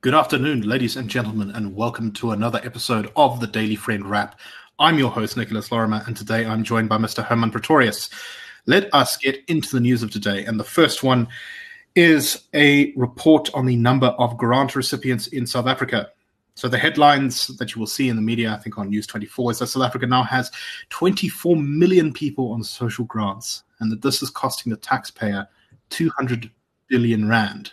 Good afternoon, ladies and gentlemen, and welcome to another episode of the Daily Friend Wrap. I'm your host, Nicholas Lorimer, and today I'm joined by Mr. Hermann Pretorius. Let us get into the news of today. And the first one is a report on the number of grant recipients in South Africa. So the headlines that you will see in the media, I think on News 24, is that South Africa now has 24 million people on social grants, and that this is costing the taxpayer 200 billion rand.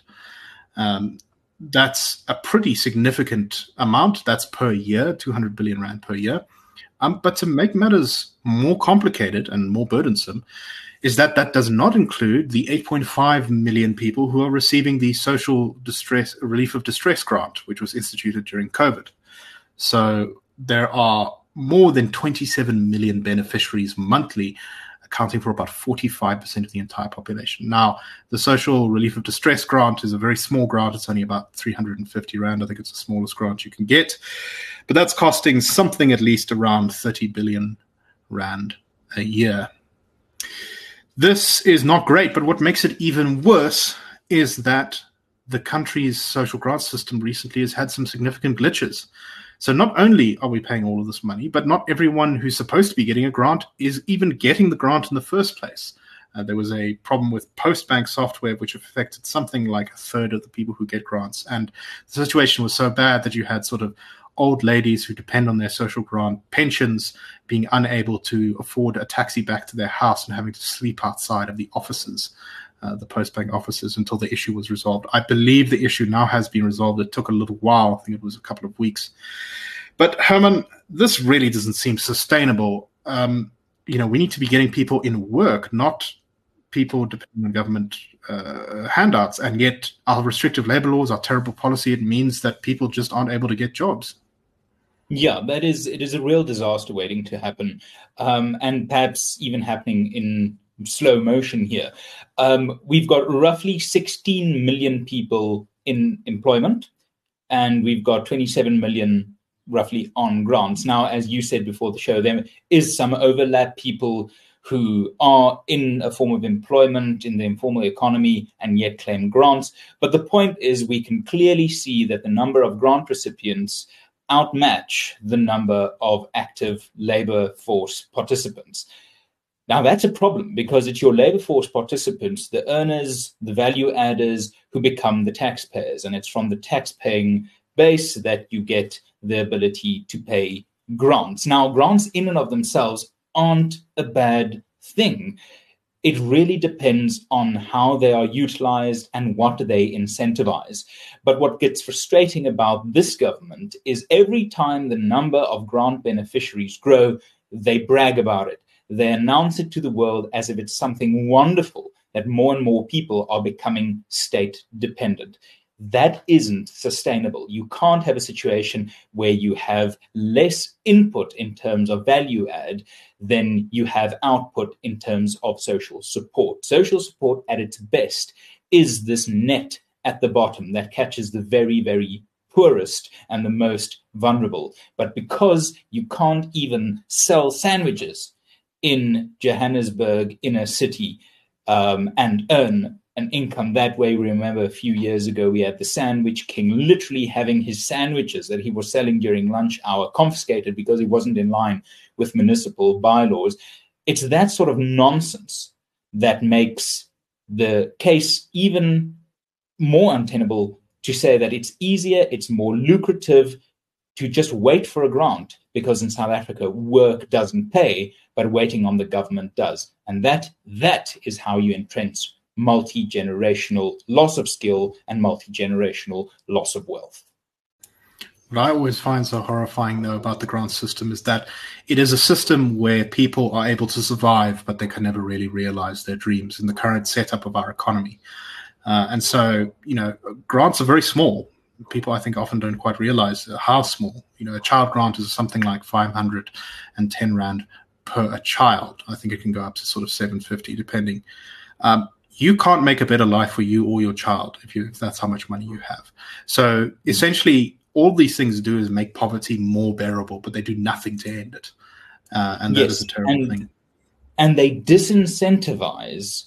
Um, that's a pretty significant amount. That's per year, 200 billion rand per year. Um, but to make matters more complicated and more burdensome, is that that does not include the 8.5 million people who are receiving the social distress relief of distress grant, which was instituted during COVID. So there are more than 27 million beneficiaries monthly, accounting for about 45% of the entire population. Now, the social relief of distress grant is a very small grant. It's only about 350 Rand. I think it's the smallest grant you can get. But that's costing something at least around 30 billion Rand a year. This is not great, but what makes it even worse is that the country's social grant system recently has had some significant glitches. So not only are we paying all of this money, but not everyone who's supposed to be getting a grant is even getting the grant in the first place. Uh, there was a problem with Postbank software, which affected something like a third of the people who get grants. And the situation was so bad that you had sort of old ladies who depend on their social grant pensions being unable to afford a taxi back to their house and having to sleep outside of the offices, uh, the Postbank offices, until the issue was resolved. I believe the issue now has been resolved. It took a little while. I think it was a couple of weeks. But Hermann, this really doesn't seem sustainable. Um, you know, we need to be getting people in work, not people depending on government uh, handouts. And yet, our restrictive labor laws, our terrible policy, it means that people just aren't able to get jobs. Yeah, that is it is a real disaster waiting to happen, um, and perhaps even happening in slow motion here. Um, we've got roughly 16 million people in employment, and we've got 27 million roughly on grants. Now, as you said before the show, there is some overlap. People who are in a form of employment in the informal economy and yet claim grants. But the point is, we can clearly see that the number of grant recipients outmatch the number of active labor force participants. Now, that's a problem because it's your labor force participants, the earners, the value adders, who become the taxpayers. And it's from the tax paying base that you get the ability to pay grants. Now, grants in and of themselves aren't a bad thing it really depends on how they are utilized and what they incentivize. But what gets frustrating about this government is every time the number of grant beneficiaries grow, they brag about it. They announce it to the world as if it's something wonderful that more and more people are becoming state dependent that isn't sustainable. You can't have a situation where you have less input in terms of value add than you have output in terms of social support. Social support at its best is this net at the bottom that catches the very, very poorest and the most vulnerable. But because you can't even sell sandwiches in Johannesburg, in a city, um, and earn an income that way. We remember, a few years ago, we had the Sandwich King literally having his sandwiches that he was selling during lunch hour confiscated because he wasn't in line with municipal bylaws. It's that sort of nonsense that makes the case even more untenable to say that it's easier, it's more lucrative to just wait for a grant because in South Africa work doesn't pay, but waiting on the government does. And that that is how you entrench multi generational loss of skill and multi generational loss of wealth. What I always find so horrifying, though, about the grant system is that it is a system where people are able to survive, but they can never really realize their dreams in the current setup of our economy. Uh, and so, you know, grants are very small. People, I think, often don't quite realize how small. You know, a child grant is something like 510 Rand per a child. I think it can go up to sort of 750, depending. Um, you can't make a better life for you or your child if you if that's how much money you have. So essentially, all these things do is make poverty more bearable, but they do nothing to end it, uh, and that yes, is a terrible and, thing. And they disincentivize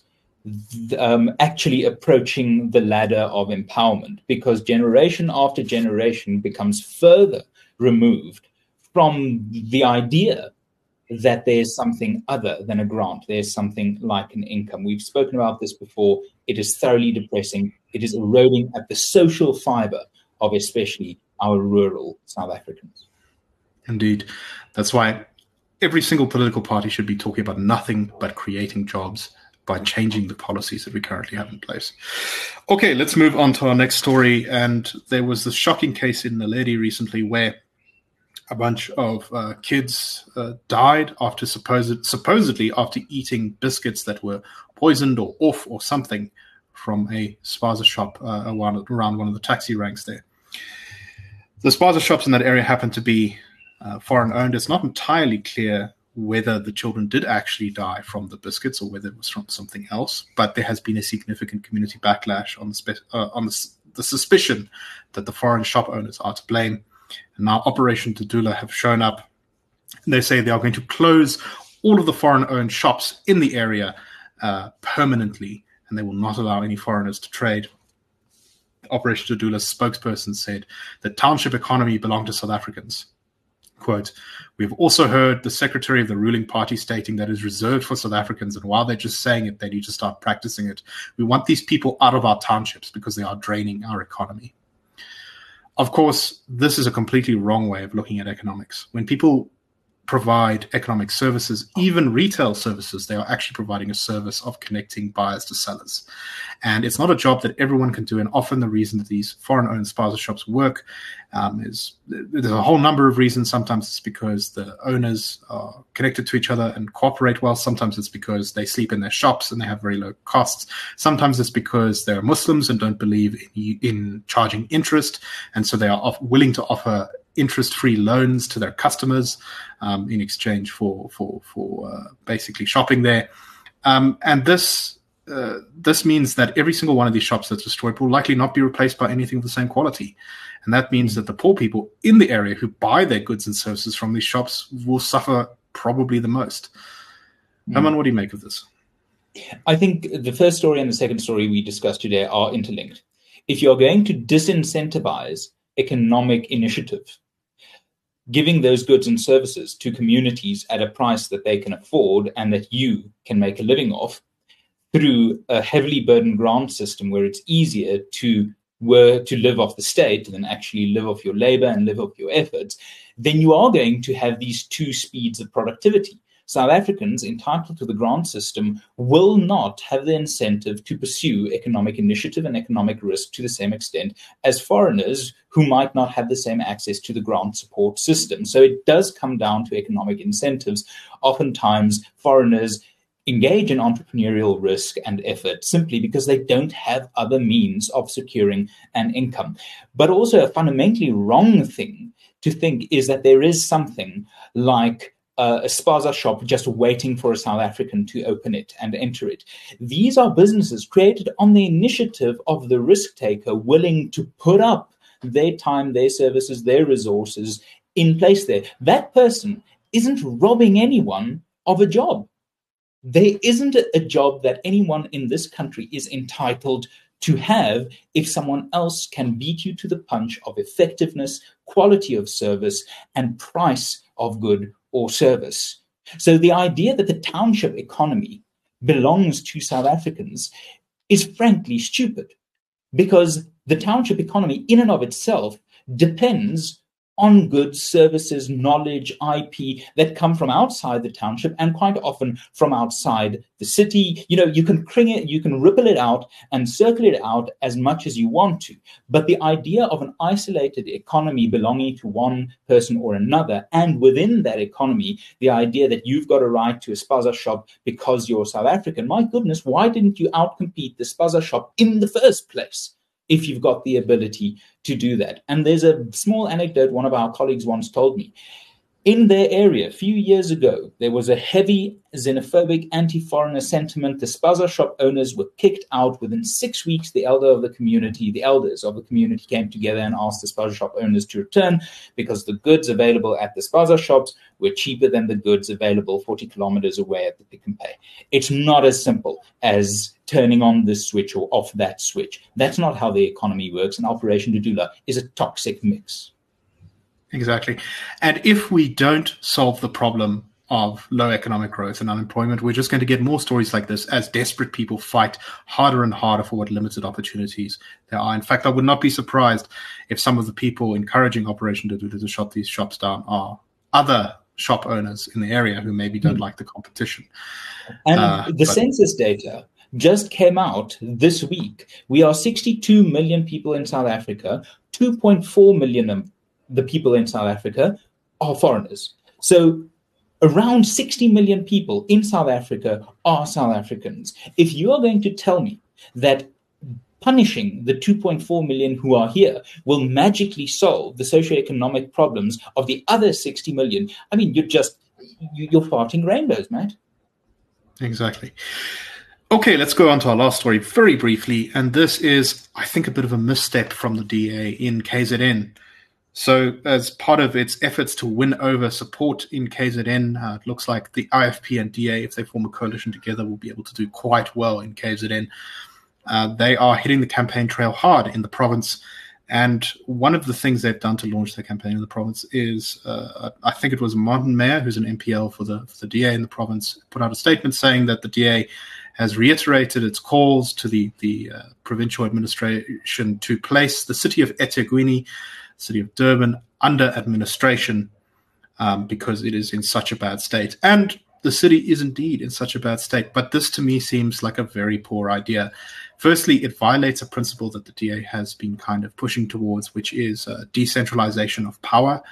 um, actually approaching the ladder of empowerment because generation after generation becomes further removed from the idea that there's something other than a grant. There's something like an income. We've spoken about this before. It is thoroughly depressing. It is eroding at the social fiber of especially our rural South Africans. Indeed. That's why every single political party should be talking about nothing but creating jobs by changing the policies that we currently have in place. Okay, let's move on to our next story. And there was this shocking case in Naledi recently where a bunch of uh, kids uh, died after supposed supposedly after eating biscuits that were poisoned or off or something from a spaza shop uh, around, one of the taxi ranks there. The spaza shops in that area happen to be uh, foreign owned. It's not entirely clear whether the children did actually die from the biscuits or whether it was from something else, but there has been a significant community backlash on the, spe- uh, on the, the suspicion that the foreign shop owners are to blame now Operation Dudula have shown up. They say they are going to close all of the foreign owned shops in the area uh, permanently, and they will not allow any foreigners to trade. Operation Dudula's spokesperson said the township economy belonged to South Africans. Quote, We've also heard the secretary of the ruling party stating that is reserved for South Africans, and while they're just saying it, they need to start practicing it. We want these people out of our townships because they are draining our economy. Of course, this is a completely wrong way of looking at economics. When people provide economic services, even retail services, they are actually providing a service of connecting buyers to sellers. And it's not a job that everyone can do. And often the reason that these foreign owned spaza shops work um, is there's a whole number of reasons. Sometimes it's because the owners are connected to each other and cooperate well. Sometimes it's because they sleep in their shops and they have very low costs. Sometimes it's because they're Muslims and don't believe in, in charging interest. And so they are willing to offer interest-free loans to their customers um, in exchange for for for uh, basically shopping there. Um, and this uh, this means that every single one of these shops that's destroyed will likely not be replaced by anything of the same quality. And that means that the poor people in the area who buy their goods and services from these shops will suffer probably the most. Mm. Hermann, what do you make of this? I think the first story and the second story we discussed today are interlinked. If you're going to disincentivize economic initiative, giving those goods and services to communities at a price that they can afford and that you can make a living off through a heavily burdened grant system where it's easier to were to live off the state than actually live off your labor and live off your efforts, then you are going to have these two speeds of productivity. South Africans entitled to the grant system will not have the incentive to pursue economic initiative and economic risk to the same extent as foreigners who might not have the same access to the grant support system. So it does come down to economic incentives. Oftentimes, foreigners engage in entrepreneurial risk and effort simply because they don't have other means of securing an income. But also, a fundamentally wrong thing to think is that there is something like uh, a spaza shop just waiting for a South African to open it and enter it. These are businesses created on the initiative of the risk taker willing to put up their time, their services, their resources in place there. That person isn't robbing anyone of a job. There isn't a job that anyone in this country is entitled to have if someone else can beat you to the punch of effectiveness, quality of service, and price of good or service. So the idea that the township economy belongs to South Africans is frankly stupid because the township economy, in and of itself, depends on goods, services, knowledge, IP that come from outside the township and quite often from outside the city. You know, you can cring it, you can ripple it out and circle it out as much as you want to. But the idea of an isolated economy belonging to one person or another, and within that economy, the idea that you've got a right to a spaza shop because you're South African, my goodness, why didn't you outcompete the spaza shop in the first place? If you've got the ability to do that. And there's a small anecdote one of our colleagues once told me. In their area a few years ago, there was a heavy xenophobic anti-foreigner sentiment. The spaza shop owners were kicked out within six weeks. The elder of the community, the elders of the community came together and asked the spaza shop owners to return because the goods available at the spaza shops were cheaper than the goods available 40 kilometers away at the Pick n Pay. It's not as simple as turning on this switch or off that switch. That's not how the economy works. And Operation Dudula is a toxic mix. Exactly. And if we don't solve the problem of low economic growth and unemployment, we're just going to get more stories like this as desperate people fight harder and harder for what limited opportunities there are. In fact, I would not be surprised if some of the people encouraging Operation Dudula to shut these shops down are other shop owners in the area who maybe don't mm. like the competition. And uh, the but- census data just came out this week. We are 62 million people in South Africa, 2.4 million the people in South Africa are foreigners. So around 60 million people in South Africa are South Africans. If you are going to tell me that punishing the 2.4 million who are here will magically solve the socioeconomic problems of the other 60 million, I mean, you're just, you're farting rainbows, Matt. Exactly. Okay, let's go on to our last story very briefly. And this is, I think, a bit of a misstep from the DA in KZN. So, as part of its efforts to win over support in KZN, uh, it looks like the IFP and DA, if they form a coalition together, will be able to do quite well in KZN. Uh, they are hitting the campaign trail hard in the province. And one of the things they've done to launch their campaign in the province is, uh, I think it was Martin Meyer, who's an MPL for the, for the DA in the province, put out a statement saying that the DA has reiterated its calls to the, the uh, provincial administration to place the city of eThekwini city of Durban under administration um, because it is in such a bad state. And the city is indeed in such a bad state. But this to me seems like a very poor idea. Firstly, it violates a principle that the DA has been kind of pushing towards, which is uh, decentralization of power.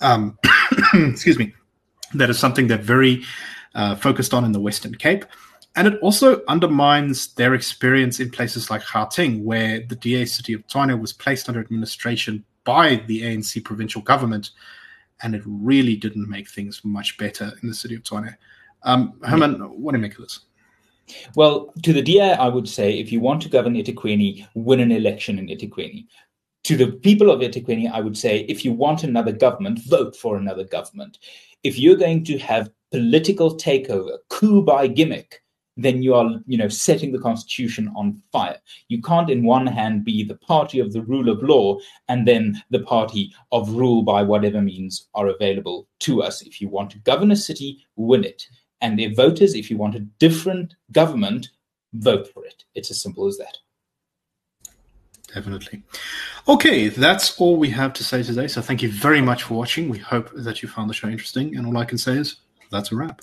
Um, excuse me. That is something they're very uh, focused on in the Western Cape. And it also undermines their experience in places like Gauteng, where the DA city of Tshwane was placed under administration by the ANC provincial government, and it really didn't make things much better in the city of Tshwane. Um, Hermann, yeah. what do you make of this? Well, to the DA, I would say if you want to govern eThekwini, win an election in eThekwini. To the people of eThekwini, I would say if you want another government, vote for another government. If you're going to have political takeover, coup by gimmick, then you are, you know, setting the constitution on fire. You can't, in one hand, be the party of the rule of law and then the party of rule by whatever means are available to us. If you want to govern a city, win it. And if voters, if you want a different government, vote for it. It's as simple as that. Definitely. Okay, that's all we have to say today. So thank you very much for watching. We hope that you found the show interesting. And all I can say is that's a wrap.